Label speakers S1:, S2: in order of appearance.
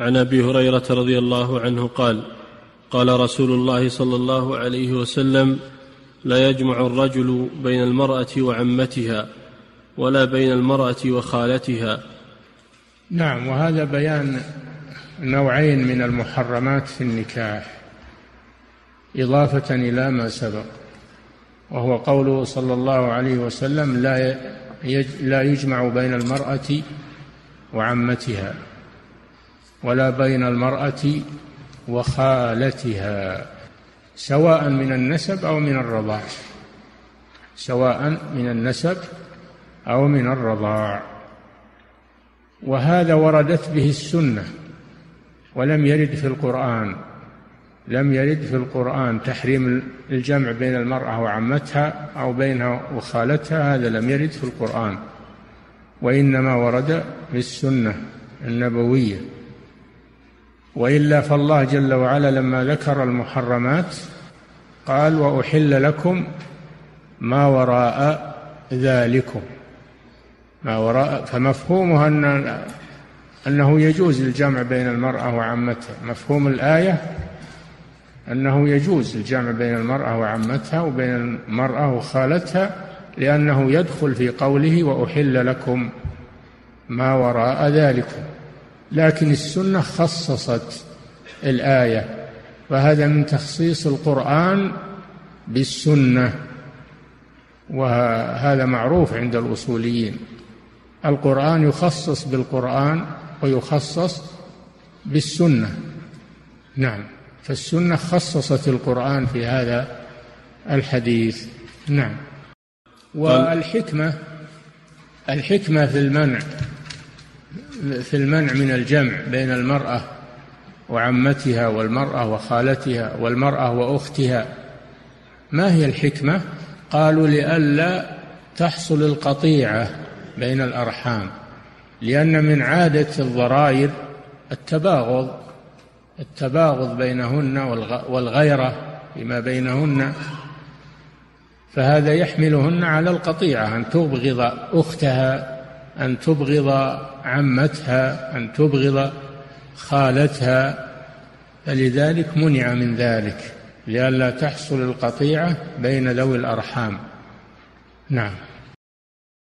S1: عن أبي هريرة رضي الله عنه قال قال رسول الله صلى الله عليه وسلم لا يجمع الرجل بين المرأة وعمتها ولا بين المرأة وخالتها.
S2: نعم وهذا بيان نوعين من المحرمات في النكاح إضافة إلى ما سبق وهو قوله صلى الله عليه وسلم لا لا يجمع بين المرأة وعمتها. ولا بين المرأة وخالتها سواء من النسب أو من الرضاع. سواء من النسب أو من الرضاع. وهذا وردت به السنة ولم يرد في القرآن. لم يرد في القرآن تحريم الجمع بين المرأة وعمتها أو بينها وخالتها هذا لم يرد في القرآن. وإنما ورد في السنة النبوية. وإلا فالله جل وعلا لما ذكر المحرمات قال وأحل لكم ما وراء ذلكم. ما وراء فمفهومها أن أنه يجوز الجمع بين المرأة وعمتها. مفهوم الآية أنه يجوز الجمع بين المرأة وعمتها وبين المرأة وخالتها لأنه يدخل في قوله وأحل لكم ما وراء ذلكم. لكن السنة خصصت الآية وهذا من تخصيص القرآن بالسنة وهذا معروف عند الأصوليين. القرآن يخصص بالقرآن ويخصص بالسنة. نعم فالسنة خصصت القرآن في هذا الحديث. نعم. والحكمة الحكمة في المنع. في المنع من الجمع بين المرأة وعمتها والمرأة وخالتها والمرأة وأختها ما هي الحكمة؟ قالوا لئلا تحصل القطيعة بين الأرحام لأن من عادة الضرائر التباغض التباغض بينهن والغيرة فيما بينهن فهذا يحملهن على القطيعة أن تبغض أختها أن تبغض عمتها أن تبغض خالتها فلذلك منع من ذلك لئلا تحصل القطيعة بين ذوي الأرحام. نعم.